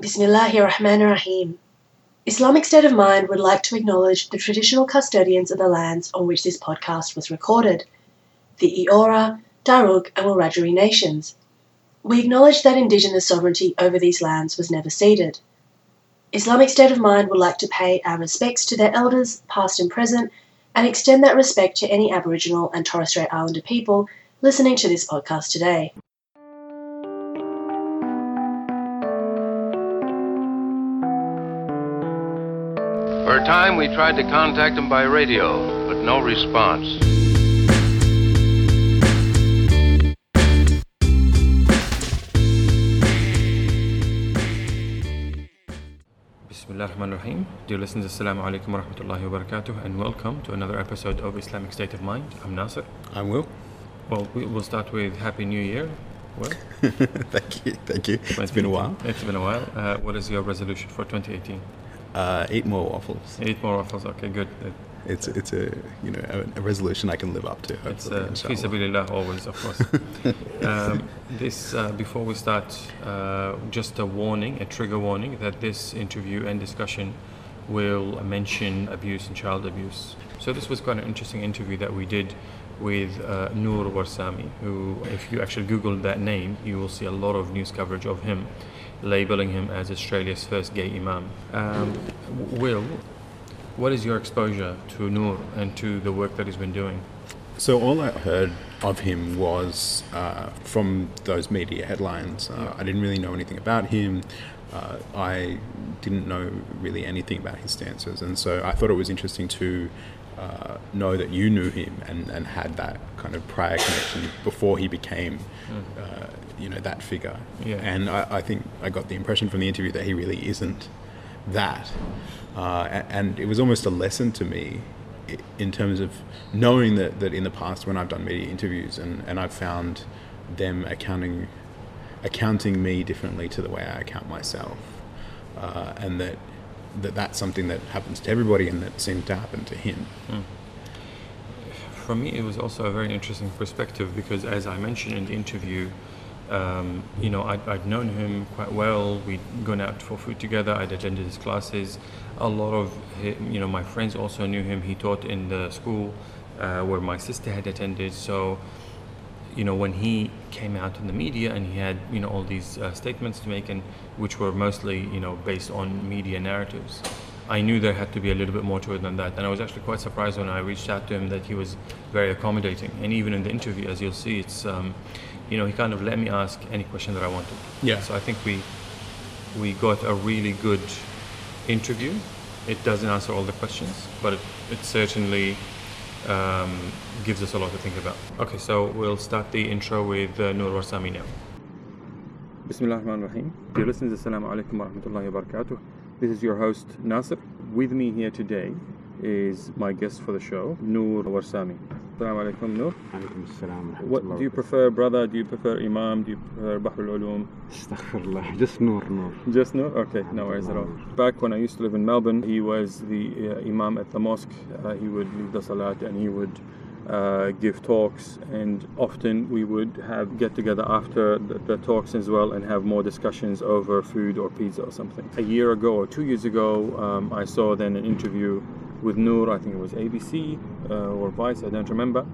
Bismillahir Rahmanir Rahim. Islamic State of Mind would like to acknowledge the traditional custodians of the lands on which this podcast was recorded, the Eora, Darug, and Wiradjuri nations. We acknowledge that Indigenous sovereignty over these lands was never ceded. Islamic State of Mind would like to pay our respects to their elders, past and present, and extend that respect to any Aboriginal and Torres Strait Islander people listening to this podcast today. We tried to contact him by radio, but no response. Bismillah ar-Rahman ar-Rahim. Dear listeners, Assalamu alaikum wa rahmatullahi wa barakatuh, and welcome to another episode of Islamic State of Mind. I'm Nasser. I'm Will. Well, we- we'll start with Happy New Year. Well, thank you, thank you. It's been a while. It's been a while. Uh, what is your resolution for 2018? Uh, eat more waffles. Eat more waffles. Okay, good. It- It's it's a you know a, a resolution I can live up to. It's uh, sabilillah always, of course. um, this uh, before we start, uh, just a warning, a trigger warning that this interview and discussion will mention abuse and child abuse. So this was quite an interesting interview that we did with uh, Noor Warsame, who, if you actually Google that name, you will see a lot of news coverage of him, labeling him as Australia's first gay imam. Um, Will, what is your exposure to Noor and to the work that he's been doing? So all I heard of him was uh, from those media headlines. Uh, I didn't really know anything about him. Uh, I didn't know really anything about his stances, and so I thought it was interesting to uh, know that you knew him and, and had that kind of prior connection before he became, uh, you know, that figure. Yeah. And I, I think I got the impression from the interview that he really isn't that. Uh, and it was almost a lesson to me in terms of knowing that, that in the past when I've done media interviews and, and I've found them accounting accounting me differently to the way I account myself uh, and that, that that's something that happens to everybody and that seemed to happen to him For me, it was also a very interesting perspective because, as I mentioned in the interview, um, you know, I'd, I'd known him quite well. We'd gone out for food together. I'd attended his classes. A lot of, you know, my friends also knew him. He taught in the school uh, where my sister had attended. So, you know, when he came out in the media and he had, you know, all these uh, statements to make, and which were mostly, you know, based on media narratives, I knew there had to be a little bit more to it than that. And I was actually quite surprised when I reached out to him that he was very accommodating. And even in the interview, as you'll see, it's, um, you know, he kind of let me ask any question that I wanted. Yeah. So I think we we got a really good interview. It doesn't answer all the questions, but it, it certainly um, gives us a lot to think about. Okay, so we'll start the intro with uh, Noor Warsame now. Bismillah ar-Rahman ar-Rahim. Dear listeners, Assalamu alaikum wa rahmatullahi wa barakatuh. This is your host, Nasir. With me here today is my guest for the show, Noor Warsame. Assalamu alaikum, Alaikum assalam. What do you prefer, brother? Do you prefer Imam? Do you prefer Bahr Ulum? Astaghfirullah, just Nur Nur. Just Nur. Okay, no worries at all. Back when I used to live in Melbourne, he was the uh, Imam at the mosque. Uh, he would lead the Salat and he would uh, give talks and often we would have get together after the, the, talks as well and have more discussions over food or pizza or something. A year ago or two years ago, um, I saw then an interview with Noor, I think it was ABC uh, or Vice, I don't remember,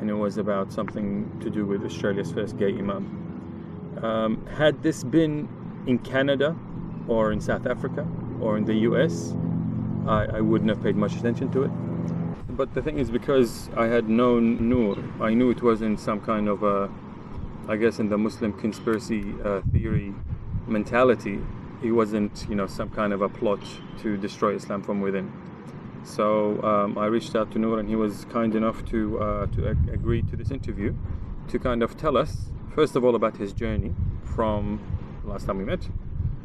and it was about something to do with Australia's first gay Imam. Um, had this been in Canada or in South Africa or in the US, I, I wouldn't have paid much attention to it. But the thing is, because I had known Noor, I knew it wasn't some kind of a, I guess, in the Muslim conspiracy uh, theory mentality, it wasn't, you know, some kind of a plot to destroy Islam from within. So um, I reached out to Noor, and he was kind enough to uh, to ag- agree to this interview, to kind of tell us first of all about his journey from last time we met,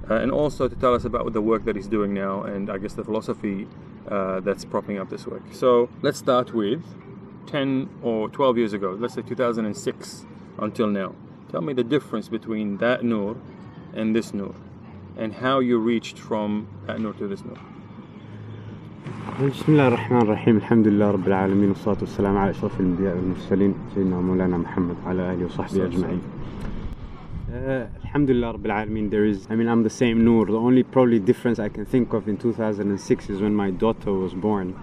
uh, and also to tell us about the work that he's doing now, and I guess the philosophy uh, that's propping up this work. So let's start with 10 or 12 years ago, let's say 2006 until now. Tell me the difference between that Noor and this Noor, and how you reached from that Noor to this Noor. بسم الله الرحمن الرحيم الحمد لله رب العالمين والصلاة والسلام على أشرف الأنبياء والمرسلين سيدنا مولانا محمد وعلى آله وصحبه صلى الله عليه أجمعين Uh, Alhamdulillah Rabbil Alameen, there is, I mean, I'm the same Noor. The only probably difference I can think of in 2006 is when my daughter was born.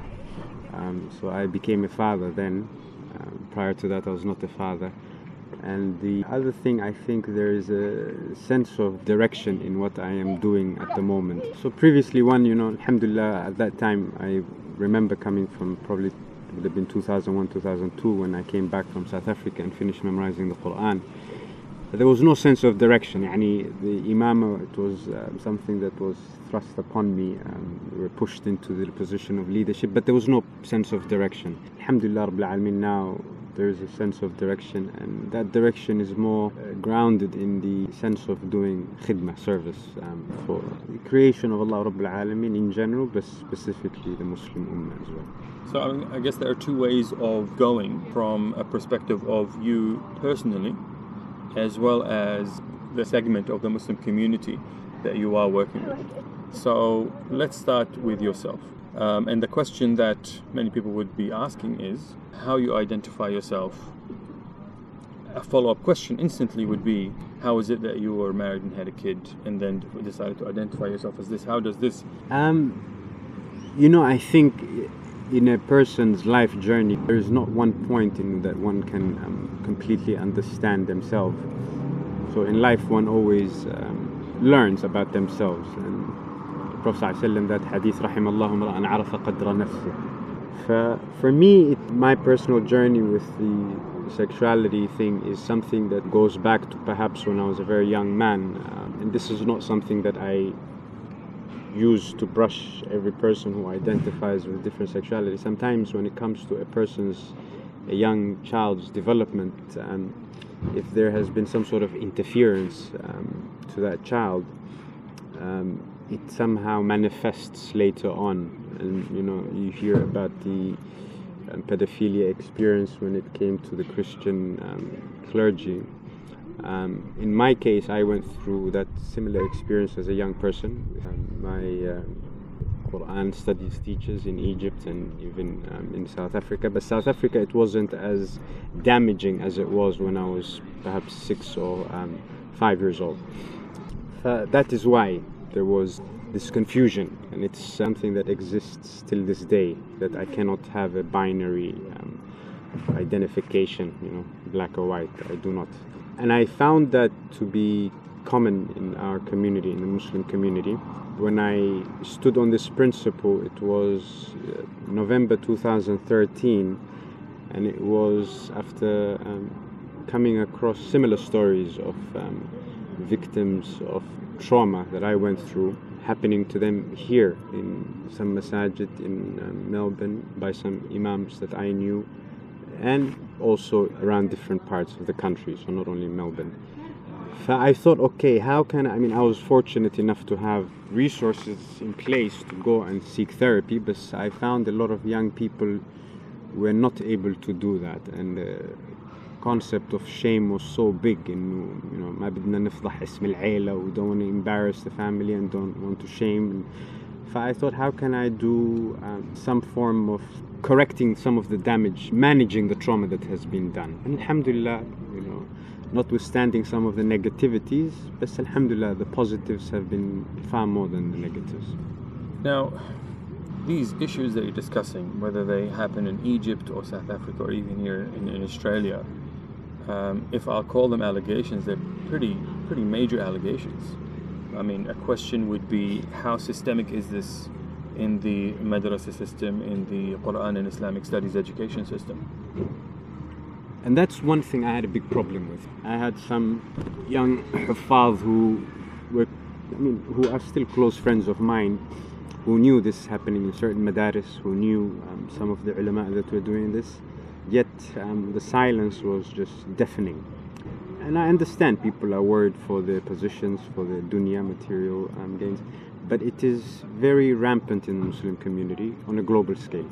Um, so I became a father then. Um, prior to that, I was not a father. And the other thing, I think there is a sense of direction in what I am doing at the moment. So previously, one, you know, Alhamdulillah, at that time, I remember coming from probably it would have been 2001, 2002 when I came back from South Africa and finished memorizing the Quran. There was no sense of direction. Yani the imam, it was uh, something that was thrust upon me. Um, we were pushed into the position of leadership, but there was no sense of direction. Alhamdulillah Rabbil Alameen, now there is a sense of direction, and that direction is more uh, grounded in the sense of doing khidmah, service, um, for the creation of Allah Rabbil Alameen in general, but specifically the Muslim Ummah as well. So I, mean, I guess there are two ways of going from a perspective of you personally, as well as the segment of the Muslim community that you are working with. So let's start with yourself. Um, and the question that many people would be asking is how you identify yourself. A follow up question instantly would be how is it that you were married and had a kid and then decided to identify yourself as this? How does this? Um, you know, I think in a person's life journey, there is not one point in that one can um, completely understand themselves. So in life, one always um, learns about themselves. And Prophet ﷺ, that hadith, rahimahullah, an arafa qadra nafsih. For me, it, my personal journey with the sexuality thing is something that goes back to perhaps when I was a very young man. Uh, and this is not something that I use to brush every person who identifies with different sexuality. Sometimes when it comes to a person's, a young child's development, and if there has been some sort of interference um, to that child, um, it somehow manifests later on. And you know, you hear about the um, pedophilia experience when it came to the Christian um, clergy. Um, in my case, I went through that similar experience as a young person. Um, my uh, Quran studies teachers in Egypt and even um, in South Africa, but South Africa it wasn't as damaging as it was when I was perhaps six or um, five years old. Uh, that is why there was this confusion, and it's something that exists till this day. That I cannot have a binary um, identification, you know, black or white. I do not and I found that to be common in our community, in the Muslim community. When I stood on this principle, it was uh, November 2013, and it was after um, coming across similar stories of um, victims of trauma that I went through happening to them here in some masajid in um, Melbourne by some imams that I knew and also around different parts of the country, so not only Melbourne. I thought, okay, how can I, I mean, I was fortunate enough to have resources in place to go and seek therapy, but I found a lot of young people were not able to do that, and the concept of shame was so big. And you know, ما بدنا نفضح اسم العيلة, we don't want to embarrass the family and don't want to shame. I thought, how can I do um, some form of correcting some of the damage, managing the trauma that has been done. And alhamdulillah, you know, notwithstanding some of the negativities, but alhamdulillah, the positives have been far more than the negatives. Now, these issues that you're discussing, whether they happen in Egypt or South Africa or even here in, in Australia, um, if I'll call them allegations, they're pretty pretty major allegations. I mean, a question would be how systemic is this in the madrasa system, in the Quran and Islamic studies education system. And that's one thing I had a big problem with. I had some young huffaz who were, I mean, who are still close friends of mine, who knew this happening in certain madaris, who knew um, some of the ulama that were doing this, yet um, the silence was just deafening. And I understand people are worried for their positions, for their dunya material um, gains but it is very rampant in the Muslim community on a global scale.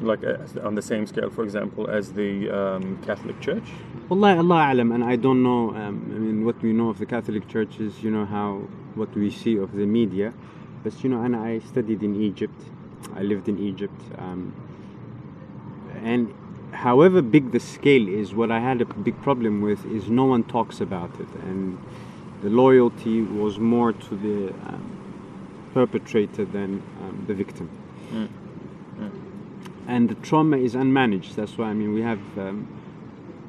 Like uh, on the same scale, for example, as the um, Catholic Church? Wallah, Allah alam, and I don't know. Um, I mean, what we know of the Catholic Church is, you know, how what we see of the media. But you know, and I studied in Egypt. I lived in Egypt, um, and however big the scale is, what I had a big problem with is no one talks about it, and the loyalty was more to the um, perpetrator than um, the victim. Mm. And the trauma is unmanaged. That's why I mean we have. Um,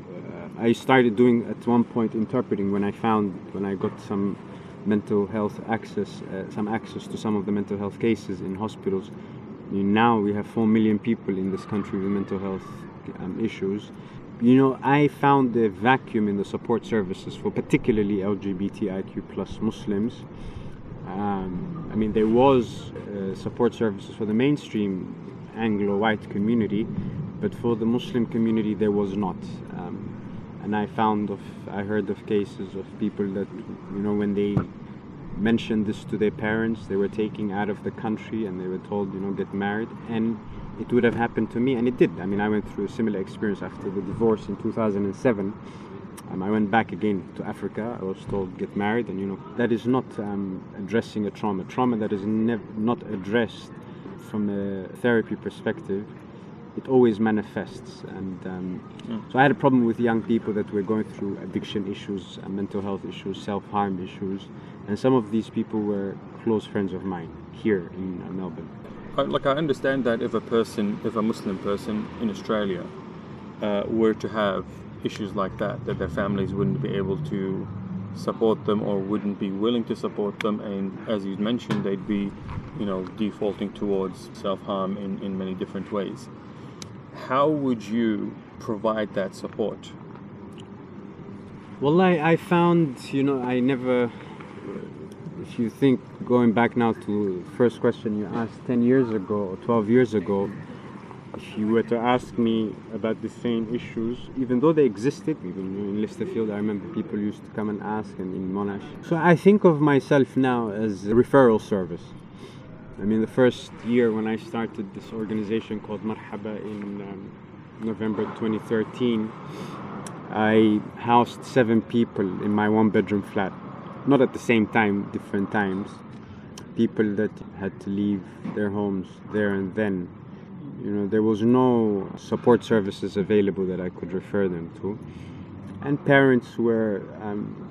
uh, I started doing at one point interpreting when I found when I got some mental health access, uh, some access to some of the mental health cases in hospitals. Now we have four million people in this country with mental health um, issues. You know, I found a vacuum in the support services for particularly LGBTIQ plus Muslims. Um, I mean, there was uh, support services for the mainstream Anglo-white community, but for the Muslim community there was not. Um, and I found of, I heard of cases of people that, you know, when they mentioned this to their parents, they were taken out of the country and they were told, you know, get married. And it would have happened to me, and it did. I mean, I went through a similar experience after the divorce in 2007. Um, I went back again to Africa. I was told get married, and you know that is not um, addressing a trauma. Trauma that is nev- not addressed from a therapy perspective, it always manifests. And um, Mm. so I had a problem with young people that were going through addiction issues, uh, mental health issues, self-harm issues, and some of these people were close friends of mine here in uh, Melbourne. I, like I understand that if a person, if a Muslim person in Australia uh, were to have issues like that, that their families wouldn't be able to support them or wouldn't be willing to support them, and as you mentioned, they'd be, you know, defaulting towards self-harm in, in many different ways. How would you provide that support? Well, I, I found, you know, I never, if you think going back now to first question you asked 10 years ago or 12 years ago, if you were to ask me about the same issues, even though they existed, even in Lysterfield, I remember people used to come and ask, and in Monash. So I think of myself now as a referral service. I mean, the first year when I started this organization called Marhaba in um, November 2013, I housed seven people in my one bedroom flat. Not at the same time, different times. People that had to leave their homes there and then. You know, there was no support services available that I could refer them to. And parents were, um,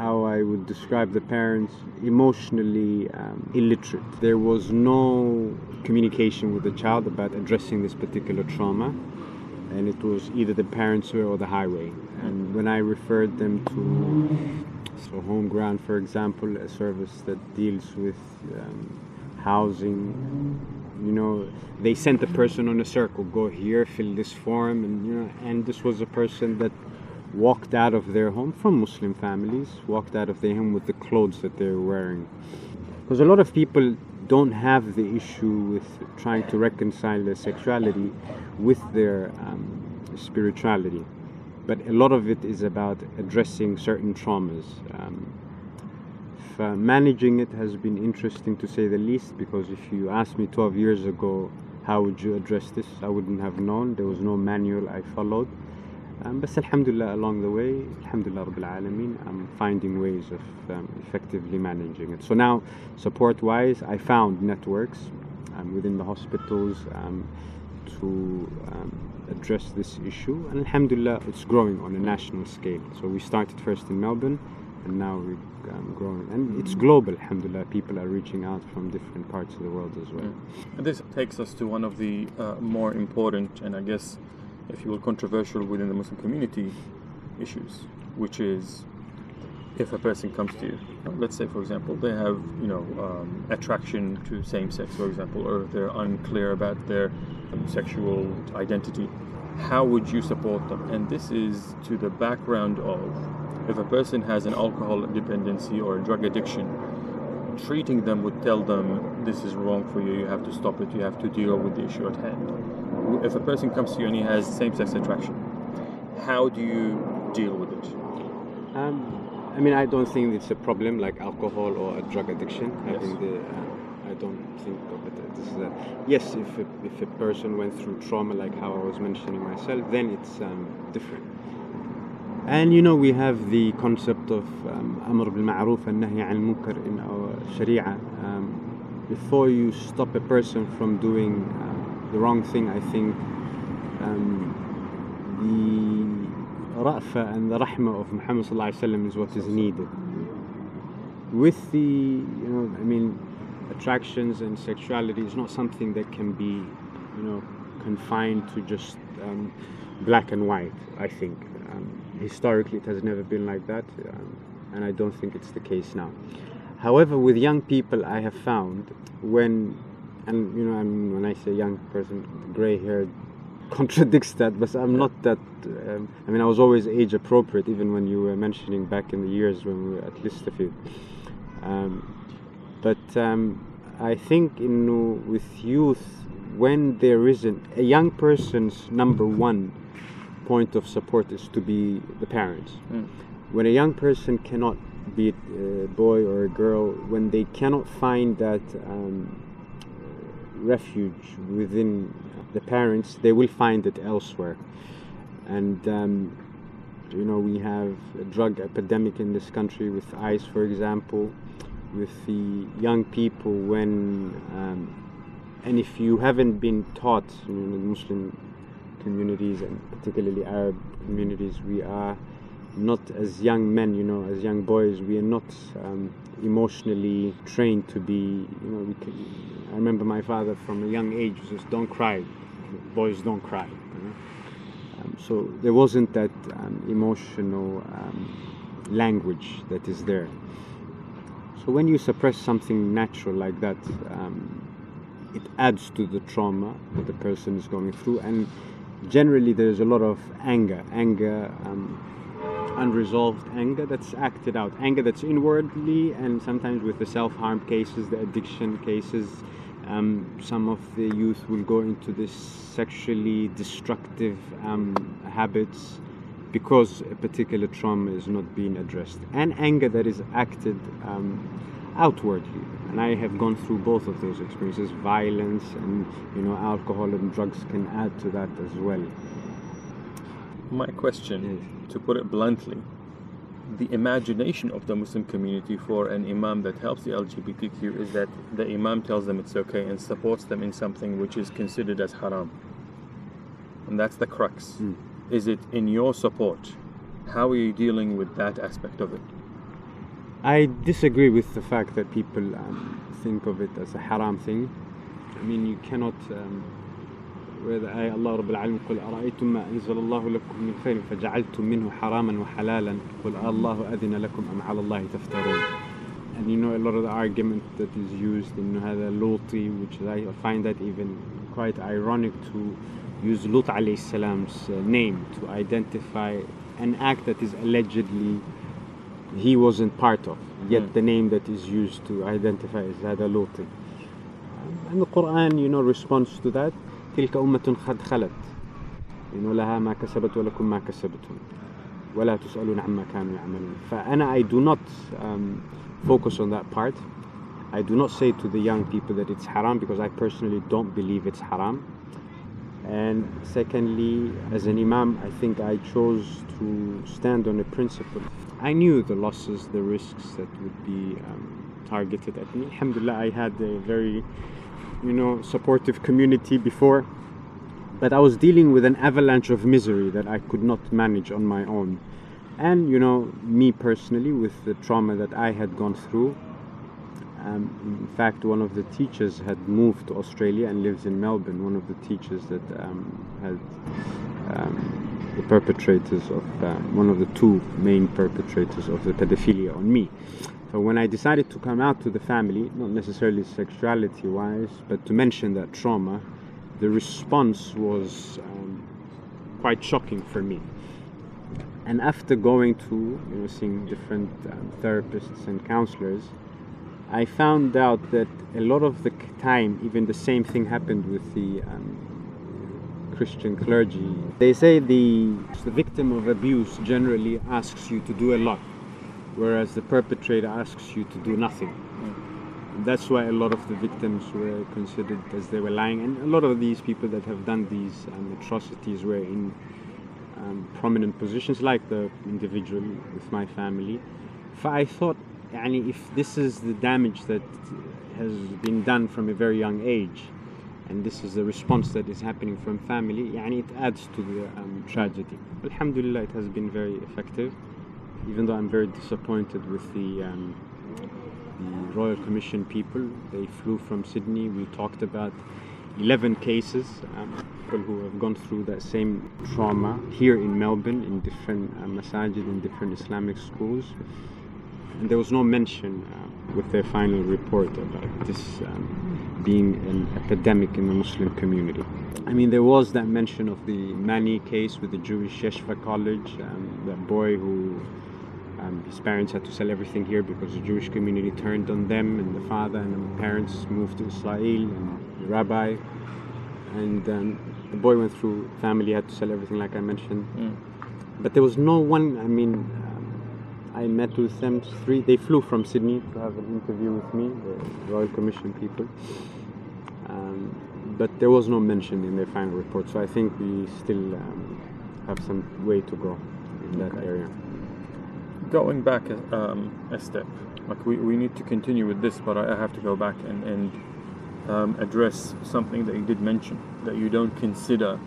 how I would describe the parents, emotionally um, illiterate. There was no communication with the child about addressing this particular trauma and it was either the parents or the highway. And when I referred them to so Home Ground, for example, a service that deals with um, housing, you know, they sent a person on a circle, go here, fill this form, and you know, and this was a person that walked out of their home from Muslim families, walked out of their home with the clothes that they're wearing. Because a lot of people don't have the issue with trying to reconcile their sexuality with their um, spirituality. But a lot of it is about addressing certain traumas. Um, f- uh, managing it has been interesting to say the least because if you asked me 12 years ago, how would you address this? I wouldn't have known. There was no manual I followed. Um, but alhamdulillah, along the way, alhamdulillah Rabbil Alameen, I'm finding ways of um, effectively managing it. So now, support wise, I found networks um, within the hospitals um, to um, address this issue. And alhamdulillah, it's growing on a national scale. So we started first in Melbourne, and now we're um, growing. And it's global, alhamdulillah. People are reaching out from different parts of the world as well. And this takes us to one of the uh, more important and I guess, if you will, controversial within the Muslim community issues, which is if a person comes to you, let's say, for example, they have, you know, um, attraction to same sex, for example, or they're unclear about their sexual identity, how would you support them? And this is to the background of if a person has an alcohol dependency or a drug addiction, treating them would tell them this is wrong for you, you have to stop it, you have to deal with the issue at hand. If a person comes to you and he has same sex attraction, how do you deal with it? Um, I mean, I don't think it's a problem like alcohol or a drug addiction. Yes. Having the, uh, I don't think of it. This is a, yes, if a, if a person went through trauma, like how I was mentioning myself, then it's um, different. And you know, we have the concept of um, Amr bil Ma'ruf and Nahi al Munkar in our Sharia. Um, before you stop a person from doing uh, the wrong thing, I think um, the ra'fa and the rahmah of Muhammad is what is needed. With the, you know, I mean, attractions and sexuality is not something that can be, you know, confined to just um, black and white. I think um, historically it has never been like that, um, and I don't think it's the case now. However, with young people, I have found when, and you know, and when I say young person, gray-haired contradicts that, but I'm not that. Um, I mean, I was always age appropriate, even when you were mentioning back in the years when we were at Lysterfield. Um, but um, I think you know, with youth, when there isn't a young person's number one point of support is to be the parents. Mm. When a young person cannot be it a boy or a girl, when they cannot find that um, refuge within the parents, they will find it elsewhere. And um, you know, we have a drug epidemic in this country with ICE, for example, with the young people. When um, and if you haven't been taught you know, Muslim communities and particularly Arab communities, we are not as young men, you know, as young boys, we are not um, emotionally trained to be, you know, we can, I remember my father from a young age says, don't cry, boys don't cry. You know? um, so there wasn't that um, emotional um, language that is there. So when you suppress something natural like that, um, it adds to the trauma that the person is going through, and generally there's a lot of anger, anger, um, unresolved anger that's acted out, anger that's inwardly, and sometimes with the self-harm cases, the addiction cases. Um, some of the youth will go into this sexually destructive um, habits because a particular trauma is not being addressed, and anger that is acted um, outwardly. And I have gone through both of those experiences. Violence and you know alcohol and drugs can add to that as well. My question, to put it bluntly, the imagination of the Muslim community for an imam that helps the LGBTQ is that the imam tells them it's okay and supports them in something which is considered as haram. And that's the crux. Mm. Is it in your support? How are you dealing with that aspect of it? I disagree with the fact that people um, think of it as a haram thing. I mean, you cannot. Um, وإذا آية الله رب العالمين قل أرأيتم ما أنزل الله لكم من خير فجعلتم منه حراما وحلالا قل الله أذن لكم أم على الله تفترون and you know a lot of the argument that is used in هذا لوطي which I find that even quite ironic to use Lut alayhi salam's uh, name to identify an act that is allegedly he wasn't part of yet Mm. the name that is used to identify is هذا لوطي and the Quran you know responds to that تلك أمة قد خلت know لها ما كسبت ولكم ما كسبتم ولا تسألون عما كانوا يعملون فأنا I do not um, focus on that part I do not say to the young people that it's haram because I personally don't believe it's haram and secondly as an imam I think I chose to stand on a principle I knew the losses the risks that would be um, targeted at me alhamdulillah I had a very you know supportive community before but I was dealing with an avalanche of misery that I could not manage on my own. And you know me personally with the trauma that I had gone through um, in fact one of the teachers had moved to Australia and lives in Melbourne one of the teachers that um, had um, the perpetrators of uh, one of the two main perpetrators of the pedophilia on me so when I decided to come out to the family, not necessarily sexuality wise, but to mention that trauma, the response was um, quite shocking for me. And after going to, you know, seeing different um, therapists and counselors, I found out that a lot of the time, even the same thing happened with the um, Christian clergy. They say the, the victim of abuse generally asks you to do a lot whereas the perpetrator asks you to do nothing. That's why a lot of the victims were considered as they were lying, and a lot of these people that have done these um, atrocities were in um, prominent positions, like the individual with my family. For I thought, and if this is the damage that has been done from a very young age, and this is the response that is happening from family, and it adds to the um, tragedy. Alhamdulillah, it has been very effective even though I'm very disappointed with the um, the Royal Commission people they flew from Sydney we talked about 11 cases um, people who have gone through that same trauma here in Melbourne in different uh, masajid in different Islamic schools and there was no mention uh, with their final report about this um, being an epidemic in the Muslim community. I mean, there was that mention of the Mani case with the Jewish Yeshiva College, um, that boy who um, his parents had to sell everything here because the Jewish community turned on them, and the father and the parents moved to Israel, and the rabbi, and um, the boy went through family had to sell everything, like I mentioned. Mm. But there was no one. I mean, um, I met with them three. They flew from Sydney to have an interview with me, the Royal Commission people. Um, but there was no mention in their final report, so I think we still um, have some way to go in that area. Going back a, um, a step, like we, we need to continue with this, but I, I have to go back and, and um, address something that you did mention that you don't consider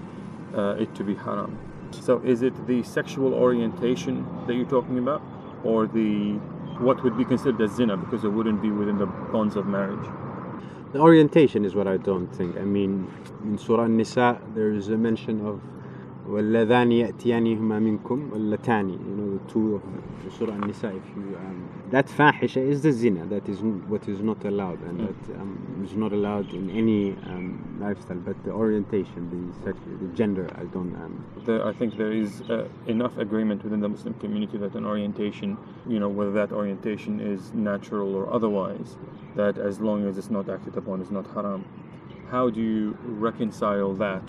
uh, it to be haram. So is it the sexual orientation that you're talking about, or the what would be considered as zina because it wouldn't be within the bonds of marriage? The orientation is what I don't think. I mean, in Surah An-Nisa, there is a mention of وَاللَّذَانِ يَأْتِيَانِهُمَا مِنْكُمْ وَاللَّتَانِ You know, the two of the Surah An-Nisa, if you... Um, that fahisha is the zina, that is n- what is not allowed, and Mm. that um, is not allowed in any um, lifestyle, but the orientation, the sex, the gender, I don't... Um, There, I think there is uh, enough agreement within the Muslim community that an orientation, you know, whether that orientation is natural or otherwise, that as long as it's not acted upon, is not haram. How do you reconcile that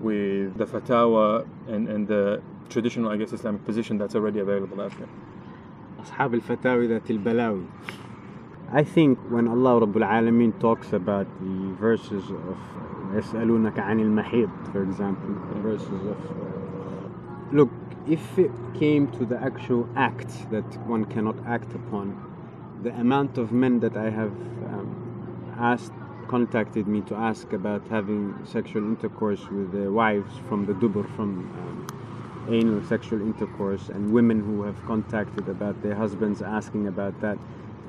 with the fatwa and, and the traditional, I guess, Islamic position that's already available out there? أصحاب الفتاوي ذات البلاوي I think when Allah Rabbul Alameen talks about the verses of يسألونك عن المحيط for example the verses of look if it came to the actual act that one cannot act upon the amount of men that I have um, asked contacted me to ask about having sexual intercourse with their wives from the dubur from um, anal sexual intercourse and women who have contacted about their husbands asking about that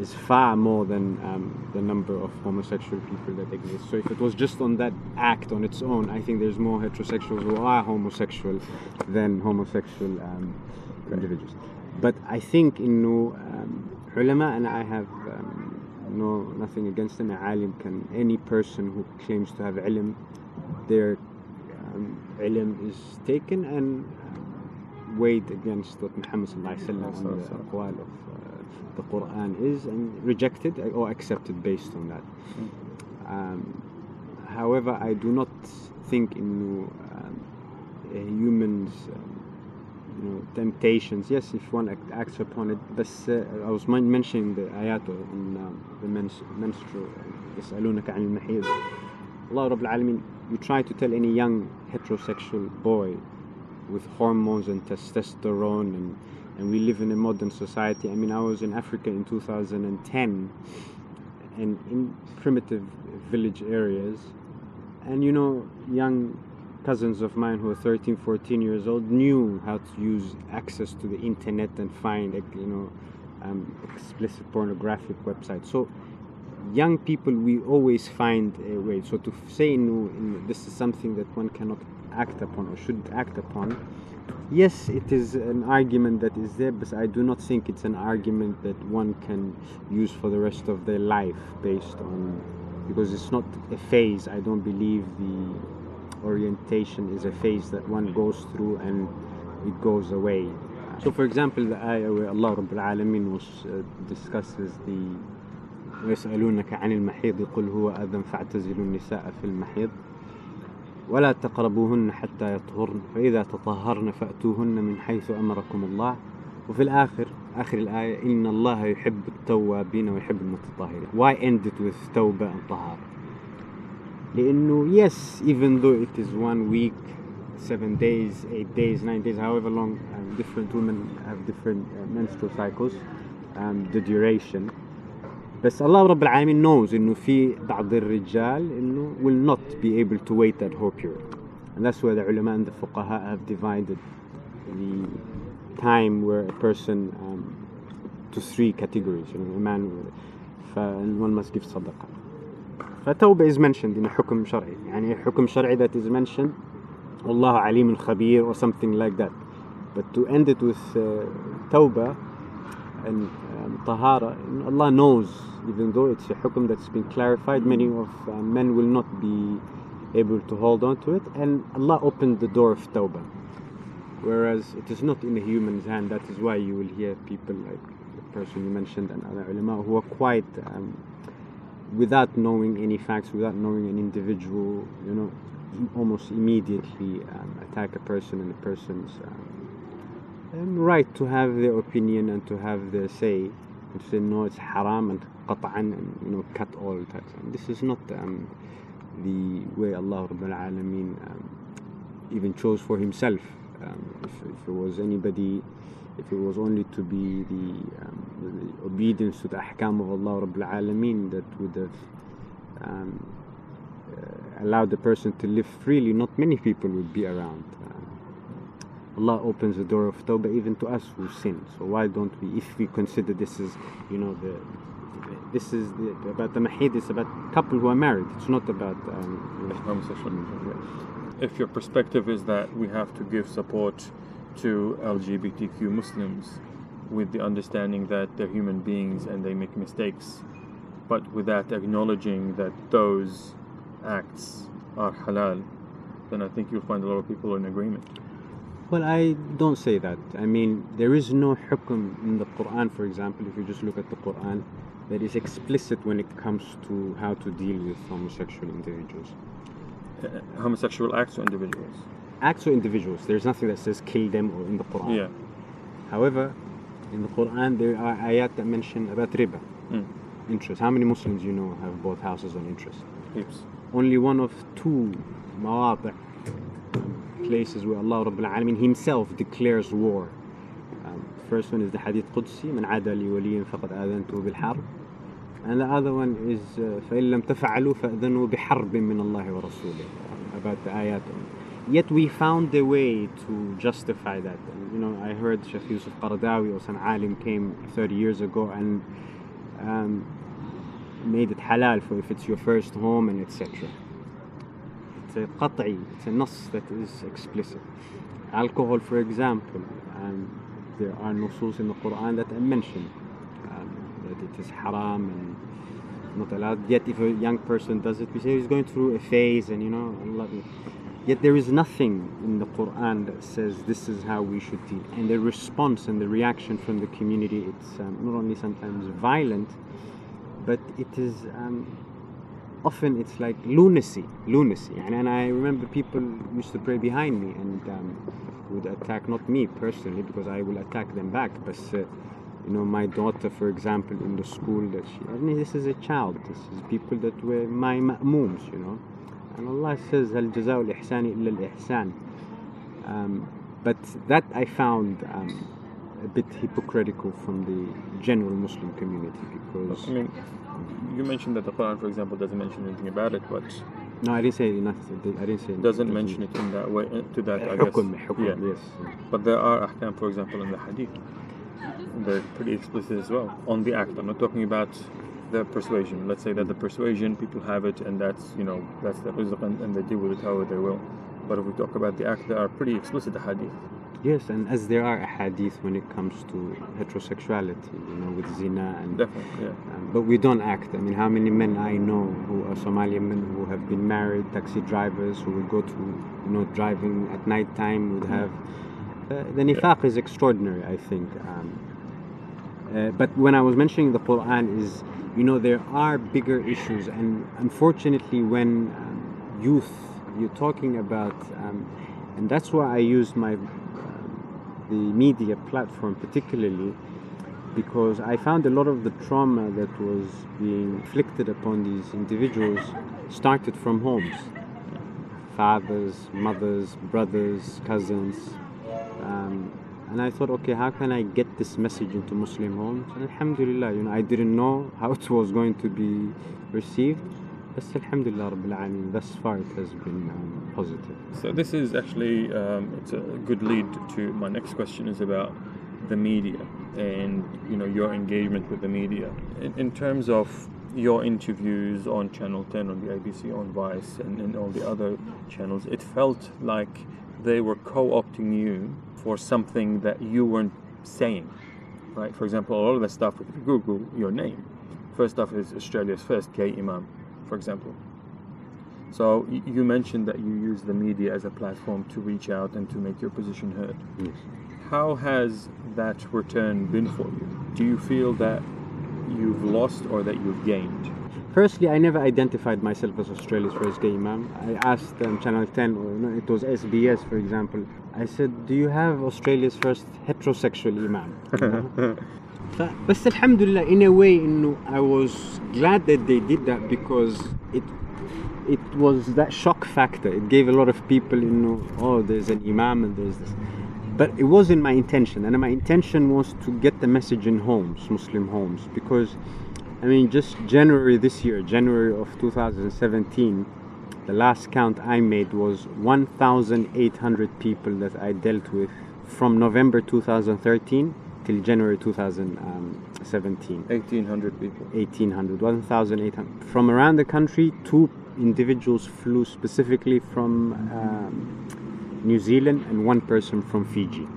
is far more than um, the number of homosexual people that exist. So if it was just on that act on its own, I think there's more heterosexuals who are homosexual than homosexual um, individuals. But I think in um, ulama, and I have um, no nothing against them. Alim can any person who claims to have ilm, their um, ilm is taken and weighed against what Muhammad sallallahu alaihi wasallam and the aqwal of uh, the Quran is and rejected or accepted based on that. Um, however, I do not think in um, a human's um, you know, temptations. Yes, if one act, acts upon it. But uh, I was men- mentioning the ayat in um, the mens- menstrual. يسألونك عن المحيض. Allah Rabbul Alameen, you try to tell any young heterosexual boy with hormones and testosterone and and we live in a modern society. I mean, I was in Africa in 2010 and in primitive village areas and you know young cousins of mine who are 13 14 years old knew how to use access to the internet and find you know um, explicit pornographic websites. So young people we always find a way. So to say no this is something that one cannot act upon or should act upon yes it is an argument that is there but i do not think it's an argument that one can use for the rest of their life based on because it's not a phase. I don't believe the orientation is a phase that one goes through and it goes away. So for example the ayah where allah Rabbul Alameen was uh, discusses the ويسألونك عن المحيض قل هو أذى فاعتزلوا النساء في المحيض ولا تقربوهن حتى يطهرن فإذا تطهرن فأتوهن من حيث أمركم الله. وفي الآخر آخر الآية إن الله يحب التوابين ويحب المتطهرين. Why end it with توبة and طهارة؟ لأنه yes even though it is one week seven days eight days nine days however long um, different women have different uh, menstrual cycles um, the duration بس الله رب العالمين knows إنه في بعض الرجال إنه will not be able to wait that whole period and that's why the ulama and the fuqaha have divided the time where a person um, to three categories you know, a man ف one must give صدقة فتوبة is mentioned in a حكم شرعي يعني حكم شرعي that is mentioned والله عليم خبير or something like that but to end it with uh, توبة and um, tahara Allah knows even though it's a hukum that's been clarified many of uh, men will not be able to hold on to it and Allah opened the door of tawbah whereas it is not in a human's hand that is why you will hear people like the person you mentioned and other ulama who are quite um, without knowing any facts without knowing an individual you know almost immediately um, attack a person and a person's um, right to have their opinion and to have their say and to say no it's haram and qat'an and you know cut all types. And this is not um, the way Allah Alameen um, even chose for himself um, if, if it was anybody if it was only to be the, um, the obedience to the ahkam of Allah Rabbul Alameen that would have um, uh, allowed the person to live freely not many people would be around um, Allah opens the door of tawbah even to us who sin. So why don't we, if we consider this is, you know, the this is the, about the mahid, it's about couple who are married. It's not about um, you homosexual. If your perspective is that we have to give support to LGBTQ Muslims with the understanding that they're human beings and they make mistakes, but without acknowledging that those acts are halal, then I think you'll find a lot of people in agreement. Well, I don't say that. I mean, there is no hukum in the Quran, for example, if you just look at the Quran, that is explicit when it comes to how to deal with homosexual individuals. Uh, homosexual acts or individuals? Acts or individuals. There's nothing that says kill them or in the Quran. Yeah. However, in the Quran, there are ayat that mention about riba, Mm. interest. How many Muslims you know have bought houses on interest? Heaps. only one of two مواضع places where Allah Rabbul Alameen himself declares war. Um, first one is the Hadith Qudsi من عاد لي وليا فقد آذنته بالحرب and the other one is uh, فإن لم تفعلوا فأذنوا بحرب من الله ورسوله about the ayat yet we found a way to justify that and, you know I heard Sheikh Yusuf Qaradawi or some alim came 30 years ago and um, made it halal for if it's your first home and etc. It's a qat'i, it's a nas that is explicit. Alcohol, for example, um, there are nusus in the Quran that mention um, that it is haram and not allowed. Yet, if a young person does it, we say he's going through a phase, and you know, Allah. Yet there is nothing in the Quran that says this is how we should deal. And the response and the reaction from the community, it's um, not only sometimes violent, but it is um, often it's like lunacy lunacy. And, and i remember people used to pray behind me and um, would attack not me personally because i will attack them back but uh, you know my daughter for example in the school that she i mean this is a child. This is people that were my ma'mooms you know and allah says هل جزاء الإحسان إلا الإحسان um, but that i found um, a bit hypocritical from the general Muslim community because I mean, you mentioned that the Quran, for example, doesn't mention anything about it, but no, I didn't say nothing. I didn't say it doesn't mention it in that way. To that, I guess. حكم حكم Yeah. yes. But there are ahkam, for example, in the hadith. They're pretty explicit as well on the act. I'm not talking about the persuasion. Let's say that the persuasion, people have it, and that's you know that's the rizq, and, and they deal with it however they will. But if we talk about the act, there are pretty explicit hadith. Yes, and as there are hadith when it comes to heterosexuality, you know, with zina and Definitely, yeah. Um, but we don't act. I mean, how many men I know who are Somalian men who have been married, taxi drivers who would go to, you know, driving at night time would have. Uh, the nifaq is extraordinary, I think. Um, uh, but when I was mentioning the Quran, is you know there are bigger issues, and unfortunately, when um, youth you're talking about, um, and that's why I use my um, the media platform particularly because I found a lot of the trauma that was being inflicted upon these individuals started from homes. Fathers, mothers, brothers, cousins. Um, and I thought, okay, how can I get this message into Muslim homes? And Alhamdulillah, you know, I didn't know how it was going to be received. But Alhamdulillah, Rabbil Alameen, thus far it has been um, positive. So this is actually um, it's a good lead to my next question is about the media and you know your engagement with the media in, in terms of your interviews on Channel 10, on the ABC, on Vice, and, and all the other channels. It felt like they were co-opting you for something that you weren't saying, right? For example, all of the stuff if you Google your name, first off is Australia's first gay imam, for example. So you mentioned that you use the media as a platform to reach out and to make your position heard. Yes. How has that return been for you? Do you feel that you've lost or that you've gained? Firstly, I never identified myself as Australia's first gay imam. I asked um, Channel 10, or no, it was SBS, for example. I said, "Do you have Australia's first heterosexual imam?" You know? ف- بس الحمد لله in a way إنه I was glad that they did that because it it was that shock factor. It gave a lot of people إنه oh there's an imam and there's this. But it wasn't my intention, and my intention was to get the message in homes, Muslim homes, because I mean, just January this year, January of 2017, the last count I made was 1,800 people that I dealt with from November 2013 till January 2017. 1,800 people. 1800, 1,800. From around the country, two individuals flew specifically from um, New Zealand and one person from Fiji.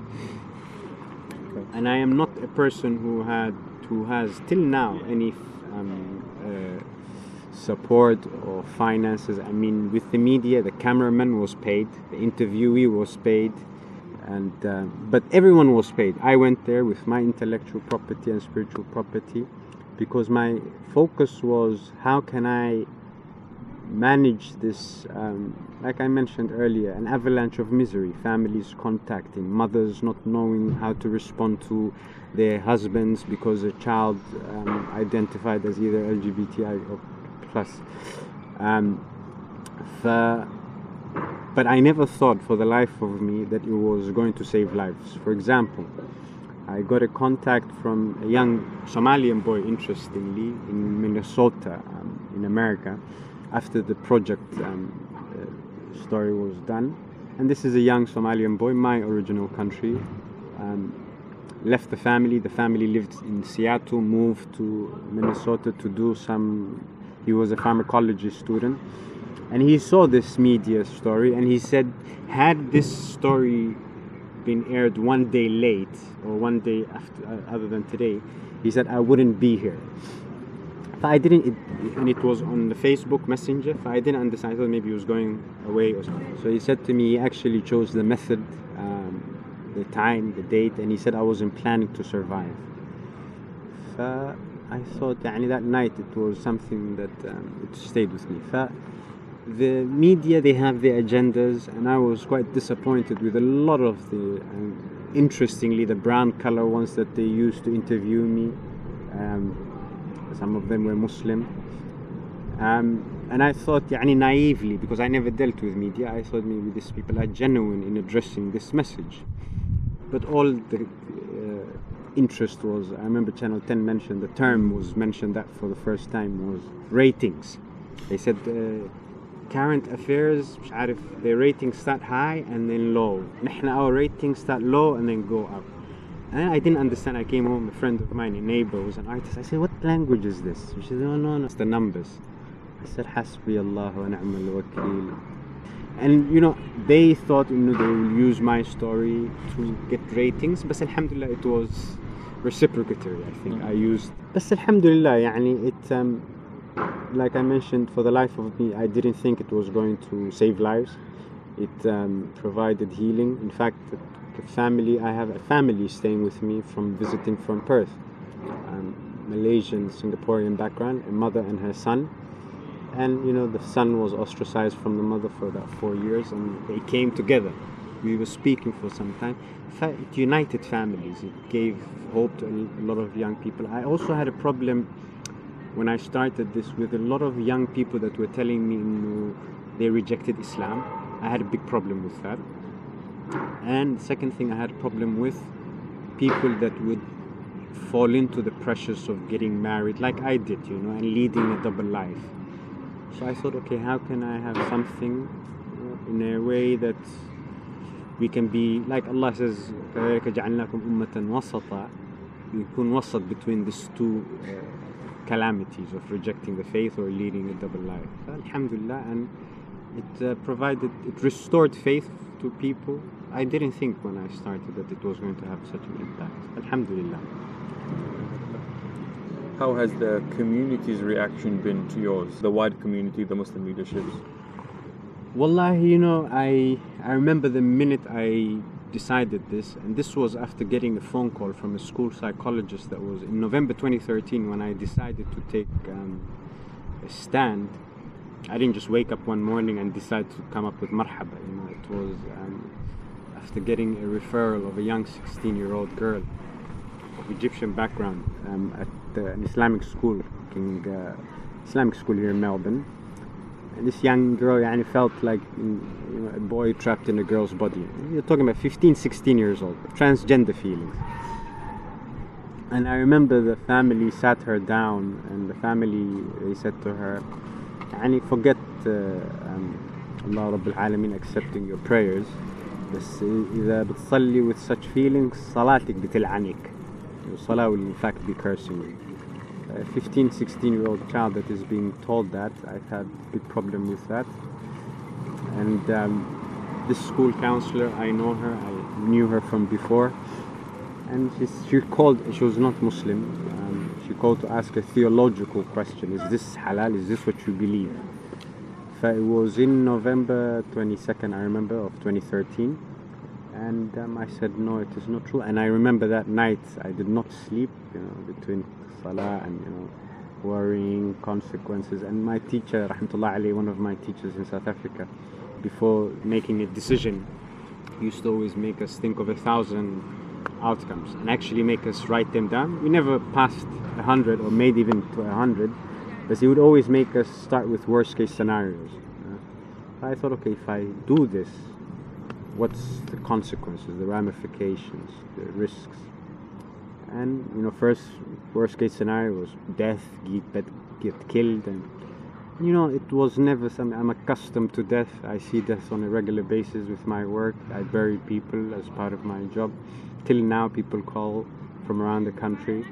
And I am not a person who had who has till now any um, uh, support or finances. I mean, with the media, the cameraman was paid, the interviewee was paid, and uh, but everyone was paid. I went there with my intellectual property and spiritual property because my focus was how can I manage this, um, like I mentioned earlier, an avalanche of misery, families contacting, mothers not knowing how to respond to their husbands because a child um, identified as either LGBTI or plus. Um, but I never thought for the life of me that it was going to save lives. For example, I got a contact from a young Somalian boy, interestingly, in Minnesota, um, in America, after the project um, uh, story was done. And this is a young Somalian boy, my original country. Um, left the family. The family lived in Seattle, moved to Minnesota to do some. He was a pharmacology student, and he saw this media story, and he said, had this story been aired one day late or one day after, uh, other than today, he said I wouldn't be here. I didn't, it, and it was on the Facebook Messenger. I didn't understand. I thought maybe he was going away or something. So he said to me, he actually chose the method, um, the time, the date, and he said I wasn't planning to survive. So I thought, يعني that night it was something that um, it stayed with me. ف the media they have their agendas, and I was quite disappointed with a lot of the, um, interestingly, the brown color ones that they used to interview me. Um, some of them were Muslim. Um, and I thought, يعني naively, because I never dealt with media, I thought maybe these people are genuine in addressing this message. But all the uh, interest was, I remember Channel 10 mentioned, the term was mentioned that for the first time was ratings. They said uh, current affairs, مش عارف, their ratings start high and then low. نحن our ratings start low and then go up. And I didn't understand. I came home, a friend of mine, a neighbor, was an artist. I said, What language is this? She said, No, no, no, it's the numbers. I said, Hasbi Allah wa ni'mal wakil. And you know, they thought you know, they will use my story to get ratings, but alhamdulillah, it was reciprocatory. I think I used. But alhamdulillah, يعني it, um, like I mentioned, for the life of me, I didn't think it was going to save lives. It um, provided healing. In fact, the family I have a family staying with me from visiting from Perth, um, Malaysian Singaporean background, a mother and her son, and you know the son was ostracized from the mother for about four years, and they came together. We were speaking for some time. It united families. It gave hope to a lot of young people. I also had a problem when I started this with a lot of young people that were telling me they rejected Islam. I had a big problem with that And the second thing I had a problem with people that would fall into the pressures of getting married like I did, you know, and leading a double life. So I thought, okay, how can I have something in a way that we can be like Allah says كذلك جعلناكم أمة وسطا يكون وسط between these two uh, calamities of rejecting the faith or leading a double life so, Alhamdulillah and it uh, provided it restored faith to people I didn't think when I started that it was going to have such an impact Alhamdulillah How has the community's reaction been to yours, the wider community, the Muslim leaderships? Wallahi, you know, I I remember the minute I decided this, and this was after getting a phone call from a school psychologist that was in November 2013 when I decided to take um, a stand. I didn't just wake up one morning and decide to come up with marhaba. You know, it was um, after getting a referral of a young 16 year old girl of Egyptian background um, at uh, an Islamic school, King, uh, Islamic school here in Melbourne. And this young girl yani, felt like you know, a boy trapped in a girl's body. You're talking about 15, 16 years old, transgender feelings. And I remember the family sat her down, and the family they said to her, "Yani, forget uh, um, Allah Rabbil Alameen accepting your prayers. بس إذا بتصلي with such feelings صلاتك بتلعنك. Your salah will in fact be cursing you a 15 16 year old child that is being told that i've had a big problem with that and um, this school counselor i know her i knew her from before and she, she called she was not muslim um, she called to ask a theological question is this halal is this what you believe It was in november 22nd i remember of 2013 and um, I said no it is not true. And I remember that night I did not sleep you know between salah and you know worrying consequences. And my teacher rahmatullah ali one of my teachers in south africa before making a decision used to always make us think of a thousand outcomes and actually make us write them down. We never passed a hundred or made even to a hundred but he would always make us start with worst case scenarios uh, i thought okay if i do this what's the consequences the ramifications the risks? And you know first worst case scenario was death get get killed and you know it was never something i'm accustomed to death. I see death on a regular basis with my work. I bury people as part of my job. Till now people call from around the country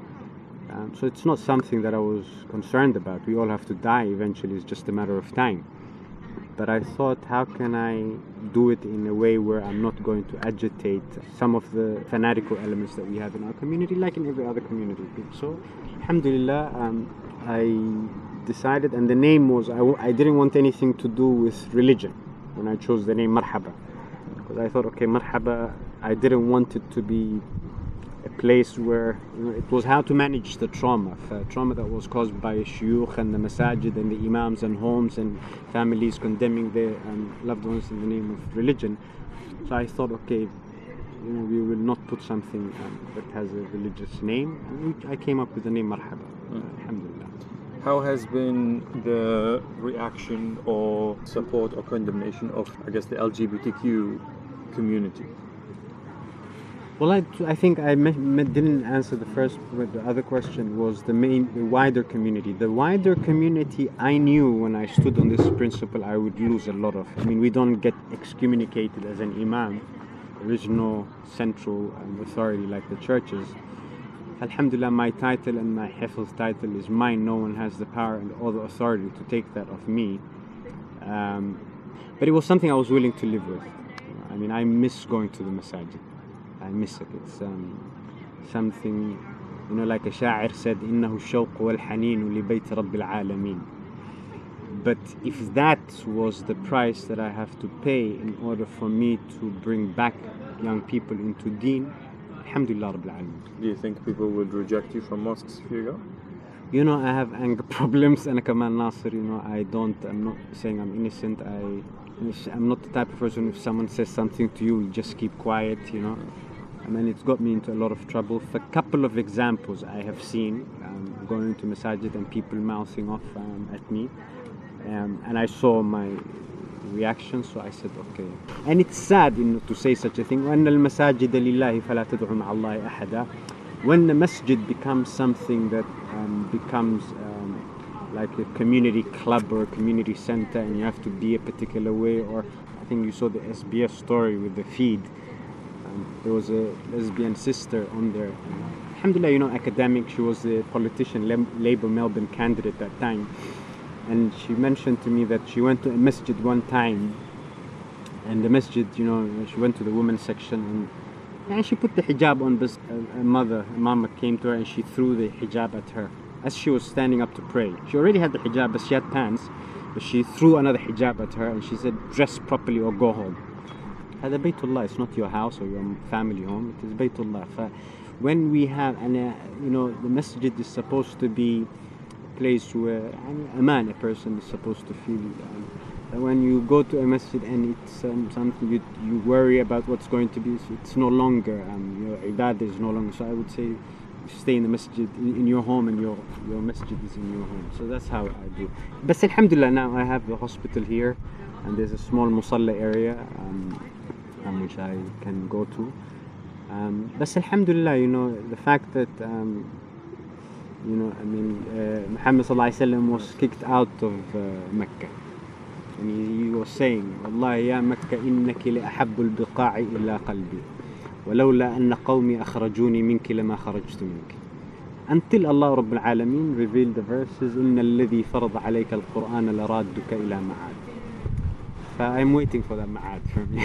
um, so it's not something that i was concerned about we all have to die eventually it's just a matter of time but I thought, how can I do it in a way where I'm not going to agitate some of the fanatical elements that we have in our community, like in every other community. So, Alhamdulillah, um, I decided, and the name was, I w- I didn't want anything to do with religion when I chose the name Marhaba. Because I thought, okay, Marhaba, I didn't want it to be place where you know, it was how to manage the trauma, trauma that was caused by shuyukh and the masajid and the imams and homes and families condemning their um, loved ones in the name of religion. So I thought, okay, you know, we will not put something um, that has a religious name. And we, I came up with the name Marhaba. Mm. Alhamdulillah. How has been the reaction or support or condemnation of, I guess, the LGBTQ community? Well, I, I think I me, me didn't answer the first, but the other question was the main, the wider community. The wider community, I knew when I stood on this principle, I would lose a lot of. I mean, we don't get excommunicated as an imam. No central um, authority like the churches. Alhamdulillah, my title and my hifz title is mine. No one has the power and all the authority to take that off me. Um, but it was something I was willing to live with. I mean, I miss going to the masajid. I miss it. It's um, something, you know, like a sha'ir said, إنه الشوق والحنين لبيت رب العالمين. But if that was the price that I have to pay in order for me to bring back young people into deen, Alhamdulillah Rabbil Alameen. Do you think people would reject you from mosques if you go? You know, I have anger problems and Kamal Nasser, you know, I don't, I'm not saying I'm innocent. I, I'm not the type of person if someone says something to you, you just keep quiet, you know and then it's got me into a lot of trouble. For a couple of examples I have seen um, going to masajid and people mouthing off um, at me, um, and I saw my reaction. So I said, okay. And it's sad you know, to say such a thing. وَأَنَّ الْمَسَاجِدَ لِلَّهِ فَلَا تَدْعُوا مَعَ اللَّهِ أَحَدًا When the masjid becomes something that um, becomes um, like a community club or a community center and you have to be a particular way or I think you saw the SBS story with the feed. there was a lesbian sister on there. Alhamdulillah, you know, academic. She was a politician, Labour Melbourne candidate at that time and she mentioned to me that she went to a masjid one time and the masjid you know she went to the women's section and and she put the hijab on but uh, a, mother a mama came to her and she threw the hijab at her as she was standing up to pray she already had the hijab but she had pants but she threw another hijab at her and she said dress properly or go home هذا بيت الله it's not your house or your family home it is بيت الله when we have and uh, you know the masjid is supposed to be place where a man, a person is supposed to feel. Um, when you go to a masjid and it's um, something you, you worry about what's going to be, it's no longer, um, your ibadah is no longer. So I would say stay in the masjid in, in, your home and your, your masjid is in your home. So that's how I do. But alhamdulillah, now I have the hospital here and there's a small musalla area um, um, which I can go to. Um, but alhamdulillah, you know, the fact that um, you know, I mean, uh, Muhammad sallallahu was kicked out of uh, Mecca. And he, he was saying, والله يا مكة إنك لأحب البقاع إلى قلبي ولولا أن قومي أخرجوني منك لما خرجت منك. Until Allah رب العالمين revealed the verses إن الذي فرض عليك القرآن لرادك إلى معاد. I'm waiting for that ma'ad for me.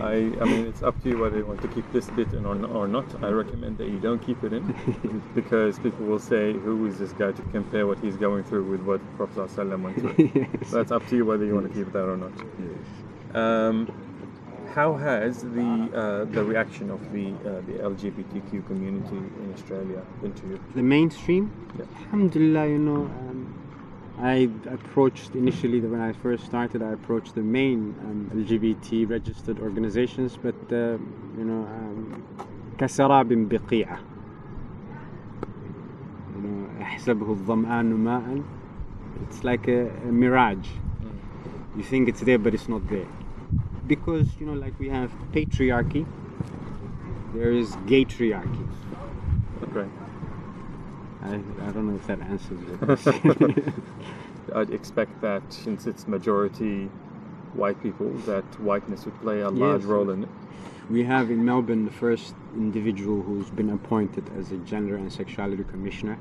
I, I mean, it's up to you whether you want to keep this bit in or, or not. I recommend that you don't keep it in because people will say, who is this guy to compare what he's going through with what Prophet ﷺ went through? yes. That's up to you whether you want to keep that or not. Yes. Um, how has the uh, the reaction of the uh, the LGBTQ community in Australia been to you? The mainstream? Yeah. Alhamdulillah, you know, um, I approached initially when I first started. I approached the main um, LGBT registered organizations, but uh, you know, كسراب um, بقيعة. You know, أحسبه الظمآن ماء. It's like a, a mirage. Mm. You think it's there, but it's not there, because you know, like we have patriarchy. There is gaytriarchy. Okay. I, I don't know if that answers it. I'd expect that since it's majority white people, that whiteness would play a large yes. role in it. We have in Melbourne the first individual who's been appointed as a gender and sexuality commissioner.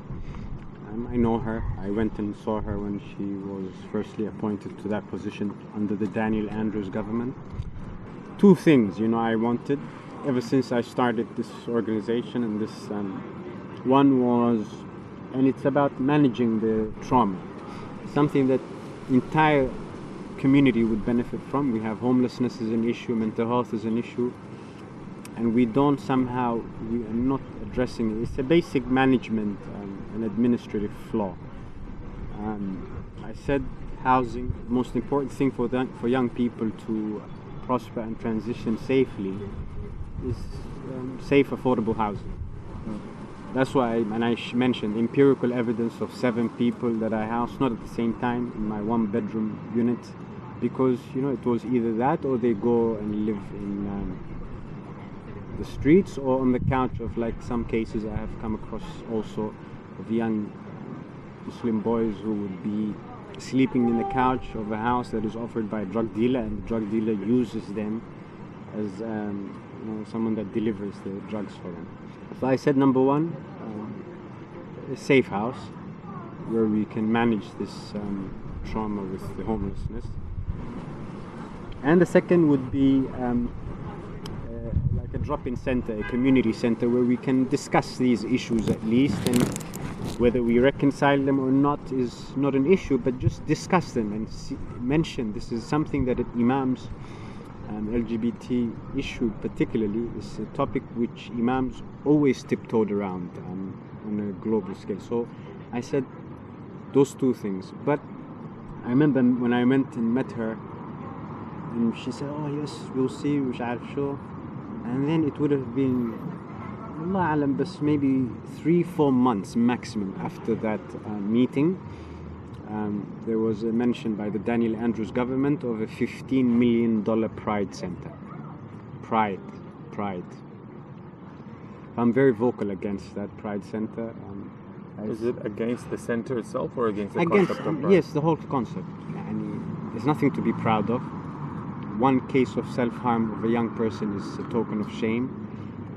Um, I know her. I went and saw her when she was firstly appointed to that position under the Daniel Andrews government. Two things, you know, I wanted ever since I started this organization and this. Um, one was and it's about managing the trauma. Something that entire community would benefit from. We have homelessness as an issue mental health is an issue and we don't somehow we are not addressing it. It's a basic management um, and administrative flaw. Um, i said housing most important thing for, for young people to prosper and transition safely is um, safe affordable housing that's why, and I mentioned empirical evidence of seven people that I housed, not at the same time, in my one bedroom unit, because, you know, it was either that or they go and live in um, the streets or on the couch of, like, some cases I have come across also of young Muslim boys who would be sleeping in the couch of a house that is offered by a drug dealer, and the drug dealer uses them as um, you know, someone that delivers the drugs for them. So I said number one, um, a safe house where we can manage this um, trauma with the homelessness. And the second would be um, uh, like a drop-in center, a community center where we can discuss these issues at least and whether we reconcile them or not is not an issue, but just discuss them and see, mention this is something that imams um, and LGBT issue particularly is a topic which imams always tiptoed around um, on a global scale. So I said those two things. But I remember when I went and met her, and she said, "Oh yes, we'll see," which I'll show. And then it would have been, Allah alam, but maybe three, four months maximum after that uh, meeting um, there was a mention by the Daniel Andrews government of a $15 million Pride Center. Pride, pride. I'm very vocal against that Pride Center. Um, is it against the center itself or against the against, concept of pride? Yes, the whole concept. And there's nothing to be proud of. One case of self harm of a young person is a token of shame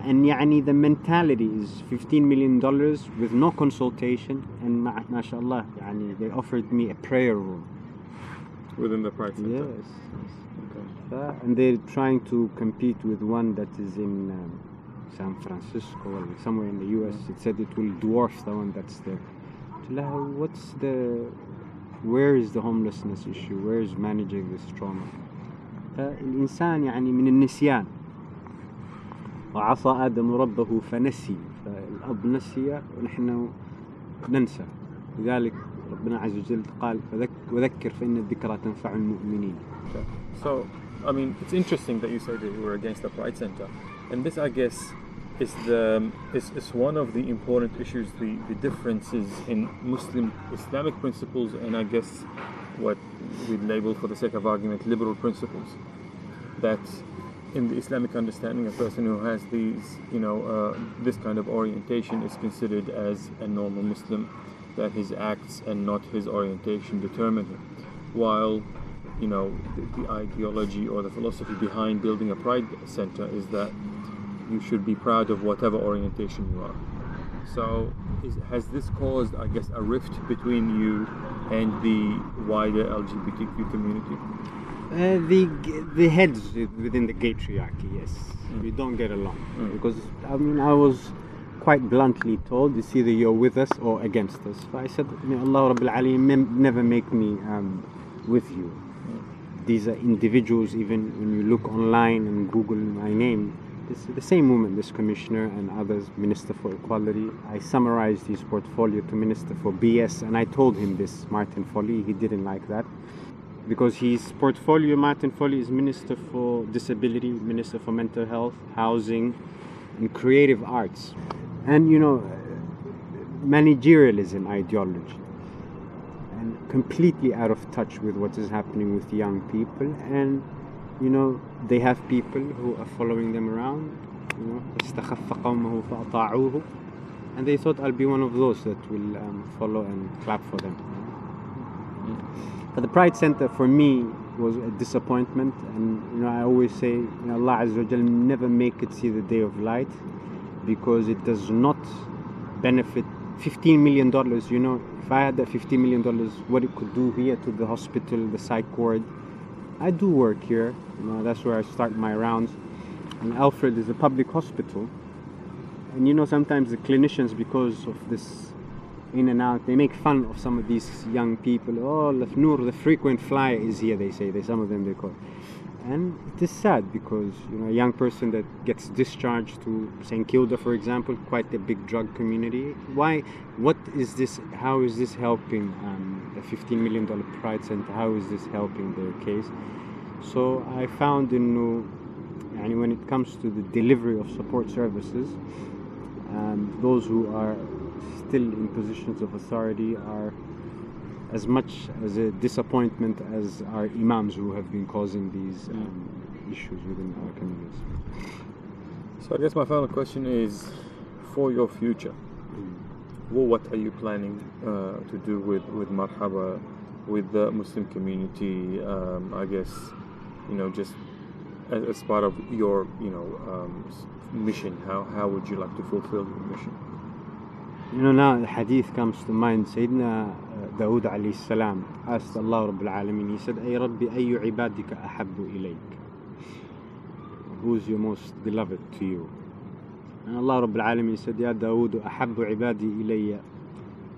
and يعني the mentality is 15 million dollars with no consultation and ما ما شاء الله يعني they offered me a prayer room Within the pride center. yes, yes. Okay. Uh, and they're trying to compete with one that is in um, San Francisco or somewhere in the US. It said it will dwarf the one that's there. قلت لها, What's the where is the homelessness issue? Where is managing this trauma? فالإنسان يعني من النسيان وعصى آدم ربه فنسي فالأب نسي ونحن ننسى لذلك ربنا عز وجل قال وذكر فإن الذكرى تنفع المؤمنين So, I mean, it's interesting that you say that you were against the Pride Center, and this, I guess, is the is, is one of the important issues, the, the differences in Muslim Islamic principles, and I guess what we label, for the sake of argument, liberal principles. That in the Islamic understanding, a person who has these, you know, uh, this kind of orientation is considered as a normal Muslim, that his acts and not his orientation determine him. While you know, the, the ideology or the philosophy behind building a pride center is that you should be proud of whatever orientation you are. So, is, has this caused, I guess, a rift between you and the wider LGBTQ community? Uh, the the heads within the patriarchy, yes, we don't get along Mm. because I mean I was quite bluntly told it's either you're with us or against us. So I said, May Allah Rabbil never make me um, with you. These are individuals. Even when you look online and Google my name, this the same woman, this commissioner and others, Minister for Equality. I summarized his portfolio to Minister for BS, and I told him this, Martin Foley. He didn't like that because his portfolio, Martin Foley, is Minister for Disability, Minister for Mental Health, Housing, and Creative Arts. And, you know, managerialism ideology. And completely out of touch with what is happening with young people. And, you know, they have people who are following them around. You know, and they thought I'll be one of those that will um, follow and clap for them. But the Pride Center for me was a disappointment, and you know I always say, you know, Allah Azza wa never make it see the day of light, because it does not benefit. 15 million dollars, you know, if I had that 15 million dollars, what it could do here to the hospital, the psych ward. I do work here, you know, that's where I start my rounds. And Alfred is a public hospital, and you know sometimes the clinicians, because of this in and out. They make fun of some of these young people. Oh, Lafnoor, the frequent flyer is here. They say. They some of them they call, and it is sad because you know a young person that gets discharged to St Kilda, for example, quite a big drug community. Why? What is this? How is this helping um, the 15 million dollar Pride Center? How is this helping their case? So I found in New and when it comes to the delivery of support services, um, those who are still in positions of authority are as much as a disappointment as our imams who have been causing these um, issues within our communities. So I guess my final question is, for your future, well, what are you planning uh, to do with with Marhaba, with the Muslim community? Um, I guess, you know, just as, as part of your, you know, um, mission. How how would you like to fulfill your mission? هنا الحديث كان مستمعين سيدنا آه، داود عليه السلام. أسأل الله رب العالمين يسد أي ربي أي عبادك أحب إليك. Who's your most beloved to you? أنا الله رب العالمين يسد يا داود أحب عبادي إلي.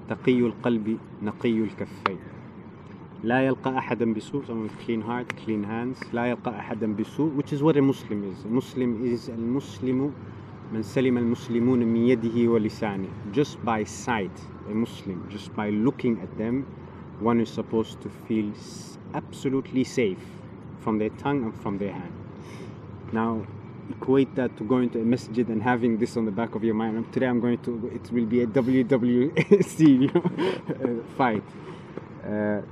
تقي القلب نقي الكفين. لا يلقى أحدا بسوء someone with clean heart clean hands. لا يلقى أحدا بسوء which is what a Muslim is. A Muslim is المسلم من سلم المسلمون من يده ولسانه just by sight a Muslim just by looking at them one is supposed to feel absolutely safe from their tongue and from their hand now equate that to going to a masjid and having this on the back of your mind today i'm going to it will be a wwc uh, fight آه،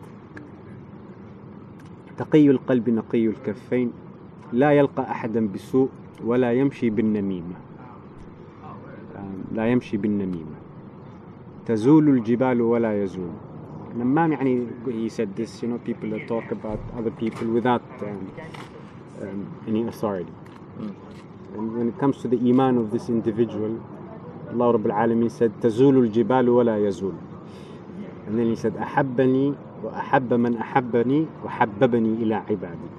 تقي القلب نقي الكفين لا يلقى أحدا بسوء ولا يمشي بالنميمة آه، لا يمشي بالنميمة تزول الجبال ولا يزول نمام يعني he said this you know people that talk about other people without um, um, any authority and when it comes to the iman of this individual Allah Rabbul Alamin said تزول الجبال ولا يزول and then he said أحبني وأحب من أحبني وحببني إلى عبادي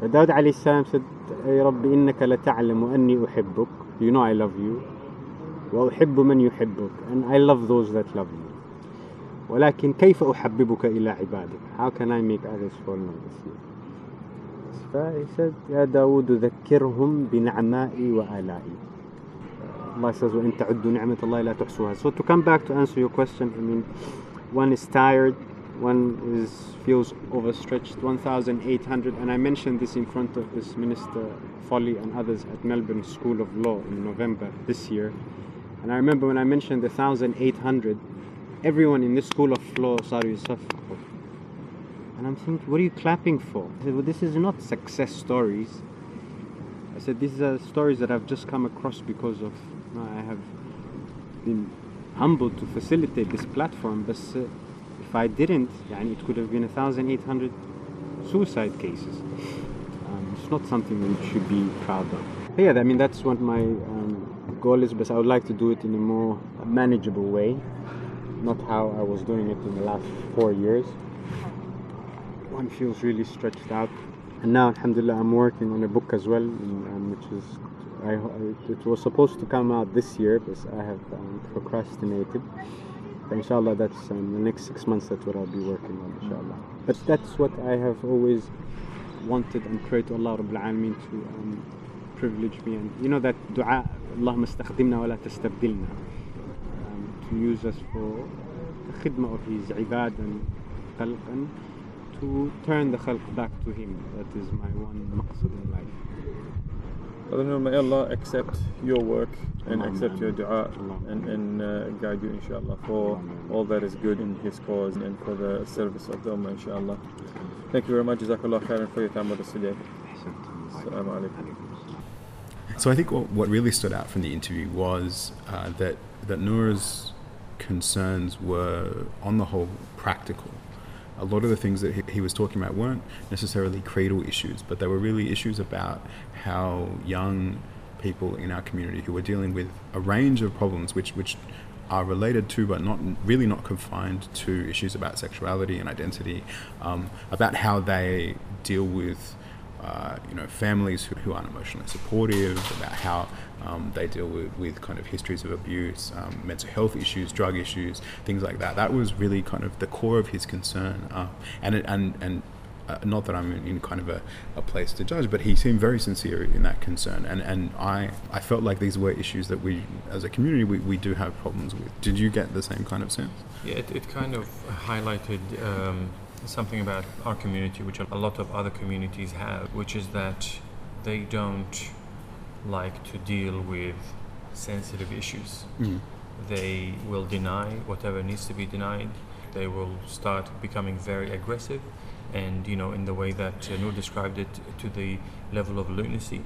فداود عليه السلام said يا رب إنك لتعلم أني أحبك you know I love you وأحب من يحبك and I love those that love you ولكن كيف أحببك إلى عبادك how can I make others fall in love with you فهي said يا داود ذكرهم بنعمائي وآلائي Allah says وإن تعدوا نعمة الله لا تحصوها so to come back to answer your question I mean one is tired one is, feels overstretched, 1,800. And I mentioned this in front of this Minister Foley and others at Melbourne School of Law in November this year. And I remember when I mentioned the 1,800, everyone in this School of Law started Yusuf. And I'm thinking, what are you clapping for? I said, well, this is not success stories. I said, these are stories that I've just come across because of, you know, I have been humbled to facilitate this platform. But uh, if I didn't يعني it could have been 1800 suicide cases um, it's not something we should be proud of but yeah I mean that's what my um, goal is but I would like to do it in a more manageable way not how I was doing it in the last four years one feels really stretched out and now alhamdulillah I'm working on a book as well um, which is I, I, it was supposed to come out this year but I have um, procrastinated but inshallah that's in the next six months that's what i'll be working on inshallah. But that's what i have always wanted and prayed to allah Rabbil Alameen to um, privilege me. And you know that dua allahumma istakhdimna wa la tastabdilna um, to use us for the khidmah of his ibad and khalq and to turn the khalq back to him. That is my one maqsad in life. Brother may Allah accept your work and accept your dua and, and uh, guide you inshallah for all that is good in his cause and for the service of the Ummah inshallah. Thank you very much. Jazakallah khairan for your time with us today. So I think what, what really stood out from the interview was uh, that that Noor's concerns were, on the whole, practical. A lot of the things that he, he was talking about weren't necessarily creedal issues, but they were really issues about how young people in our community who are dealing with a range of problems which which are related to but not really not confined to issues about sexuality and identity um, about how they deal with uh, you know families who, who aren't emotionally supportive about how um, they deal with, with kind of histories of abuse um, mental health issues drug issues things like that that was really kind of the core of his concern uh, and it, and and uh, not that I'm in, in kind of a, a place to judge, but he seemed very sincere in that concern. And, and I, I felt like these were issues that we, as a community, we, we do have problems with. Did you get the same kind of sense? Yeah, it, it kind of highlighted um, something about our community, which a lot of other communities have, which is that they don't like to deal with sensitive issues. Mm. They will deny whatever needs to be denied. They will start becoming very aggressive, and you know, in the way that uh, Noor described it, to the level of lunacy.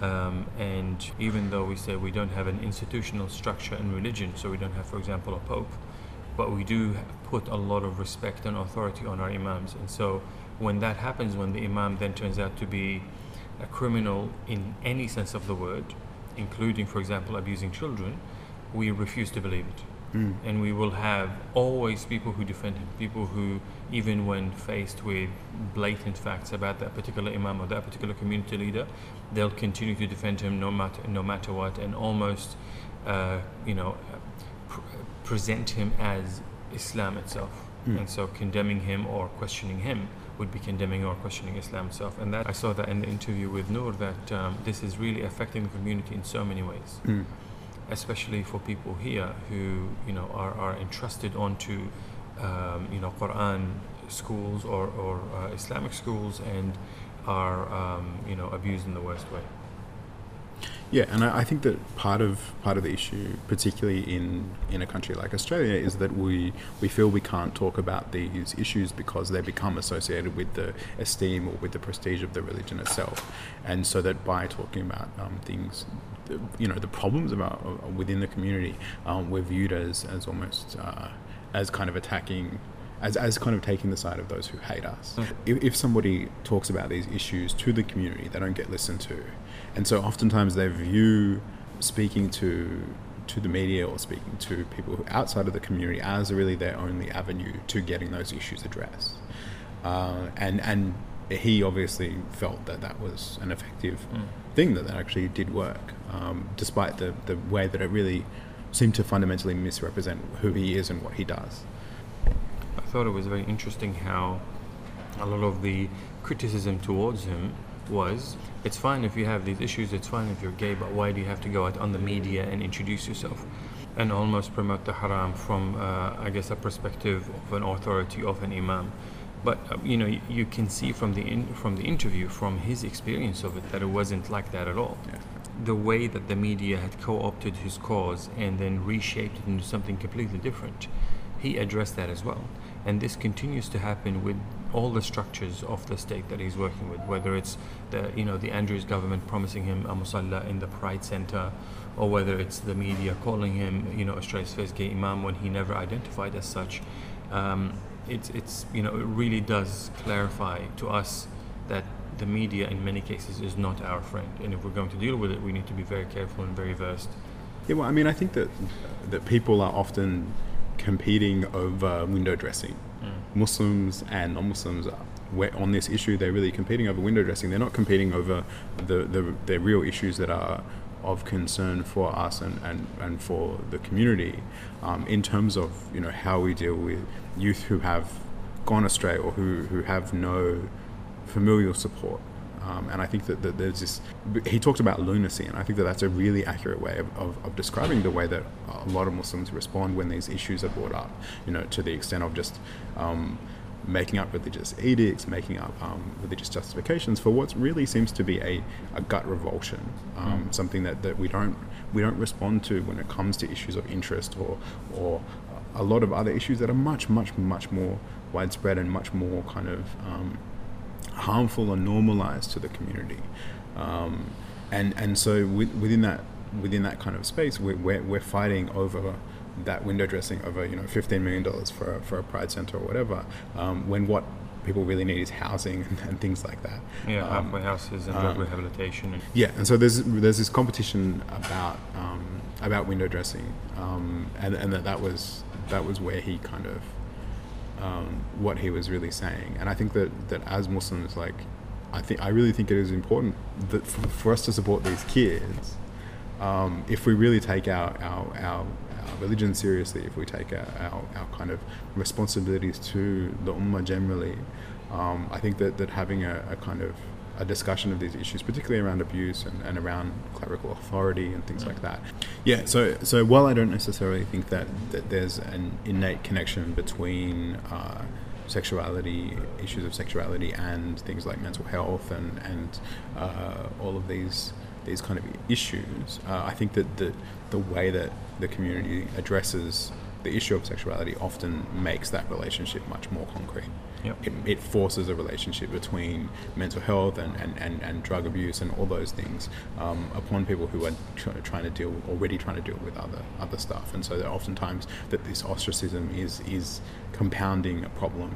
Um, and even though we say we don't have an institutional structure in religion, so we don't have, for example, a pope, but we do put a lot of respect and authority on our imams. And so when that happens, when the imam then turns out to be a criminal in any sense of the word, including, for example, abusing children, we refuse to believe it. Mm. And we will have always people who defend him, people who, even when faced with blatant facts about that particular imam or that particular community leader, they'll continue to defend him no matter no matter what, and almost, uh, you know, present him as Islam itself. Mm. And so, condemning him or questioning him would be condemning or questioning Islam itself. And that I saw that in the interview with Noor that um, this is really affecting the community in so many ways Mm. especially for people here who you know are, are entrusted onto um, you know Quran schools or, or uh, Islamic schools and are um, you know abused in the worst way. Yeah, and I, I think that part of part of the issue, particularly in, in a country like Australia, is that we we feel we can't talk about these issues because they become associated with the esteem or with the prestige of the religion itself, and so that by talking about um, things, you know, the problems about uh, within the community, um, we're viewed as as almost uh, as kind of attacking as, as kind of taking the side of those who hate us. If, if somebody talks about these issues to the community, they don't get listened to. And so oftentimes they view speaking to to the media or speaking to people outside of the community as really their only avenue to getting those issues addressed. Uh, and and he obviously felt that that was an effective thing that that actually did work, um, despite the, the way that it really seemed to fundamentally misrepresent who he is and what he does. I thought it was very interesting how a lot of the criticism towards him was it's fine if you have these issues, it's fine if you're gay, but why do you have to go out on the media and introduce yourself and almost promote the haram from, uh, I guess, a perspective of an authority of an imam? But uh, you know, you, you can see from the in, from the interview, from his experience of it, that it wasn't like that at all. The way that the media had co-opted his cause and then reshaped it into something completely different he addressed that as well. And this continues to happen with all the structures of the state that he's working with, whether it's the you know the Andrews government promising him a musalla in the Pride Center, or whether it's the media calling him you know Australia's first gay imam when he never identified as such. Um, it's it's you know it really does clarify to us that the media in many cases is not our friend, and if we're going to deal with it, we need to be very careful and very versed. Yeah, well, I mean, I think that that people are often competing over window dressing. Muslims and non-Muslims on this issue. They're really competing over window dressing. They're not competing over the the, the real issues that are of concern for us and, and, and for the community um, in terms of you know how we deal with youth who have gone astray or who, who have no familial support um, and I think that, that there's this. He talked about lunacy, and I think that that's a really accurate way of, of, of describing the way that a lot of Muslims respond when these issues are brought up. You know, to the extent of just um, making up religious edicts, making up um, religious justifications for what really seems to be a, a gut revulsion, um, something that, that we don't we don't respond to when it comes to issues of interest or or a lot of other issues that are much much much more widespread and much more kind of um, harmful or normalized to the community. Um, and and so with, within that within that kind of space, we're, we're, we're fighting over that window dressing over you know fifteen million dollars for a, for a pride center or whatever. Um, when what people really need is housing and, and things like that. Yeah, Um, halfway houses and drug rehabilitation. And yeah, and so there's there's this competition about um, about window dressing, um, and and that, that was that was where he kind of um, what he was really saying, and I think that that as Muslims, like I think I really think it is important that for, for us to support these kids. Um, if we really take our, our, our, our religion seriously, if we take our, our, our kind of responsibilities to the ummah generally, um, I think that, that having a, a kind of a discussion of these issues, particularly around abuse and, and around clerical authority and things like that. Yeah, so so while I don't necessarily think that, that there's an innate connection between uh, sexuality, issues of sexuality, and things like mental health and and uh, all of these these kind of issues, uh, I think that the the way that the community addresses the issue of sexuality often makes that relationship much more concrete Yep. it, it forces a relationship between mental health and, and, and, and drug abuse and all those things um, upon people who are tr- trying to deal already trying to deal with other other stuff and so that oftentimes that this ostracism is is compounding a problem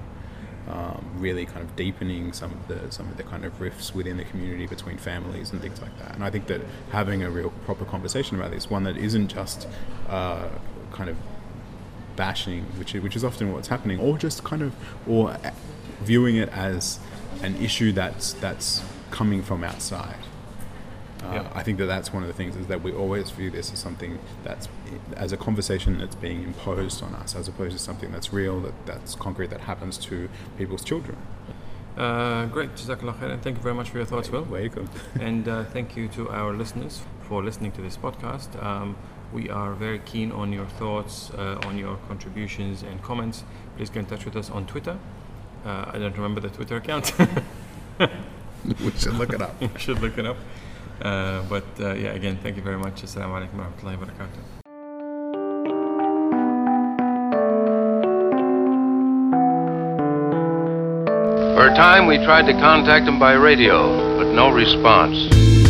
um, really kind of deepening some of the some of the kind of rifts within the community between families and things like that and I think that having a real proper conversation about this one that isn't just uh, kind of bashing, which is, which is often what's happening, or just kind of or viewing it as an issue that's that's coming from outside. Uh, Yeah. I think that that's one of the things is that we always view this as something that's as a conversation that's being imposed on us, as opposed to something that's real, that that's concrete, that happens to people's children. Uh, great, Jazakallah khairan. Thank you very much for your thoughts, Will. Welcome. and uh, thank you to our listeners for listening to this podcast. Um, we are very keen on your thoughts, uh, on your contributions and comments. Please get in touch with us on Twitter. Uh, I don't remember the Twitter account. we should look it up. we should look it up. Uh, but uh, yeah, again, thank you very much. Assalamu alaikum wa rahmatullahi wa barakatuh. For a time, we tried to contact him by radio, but no response.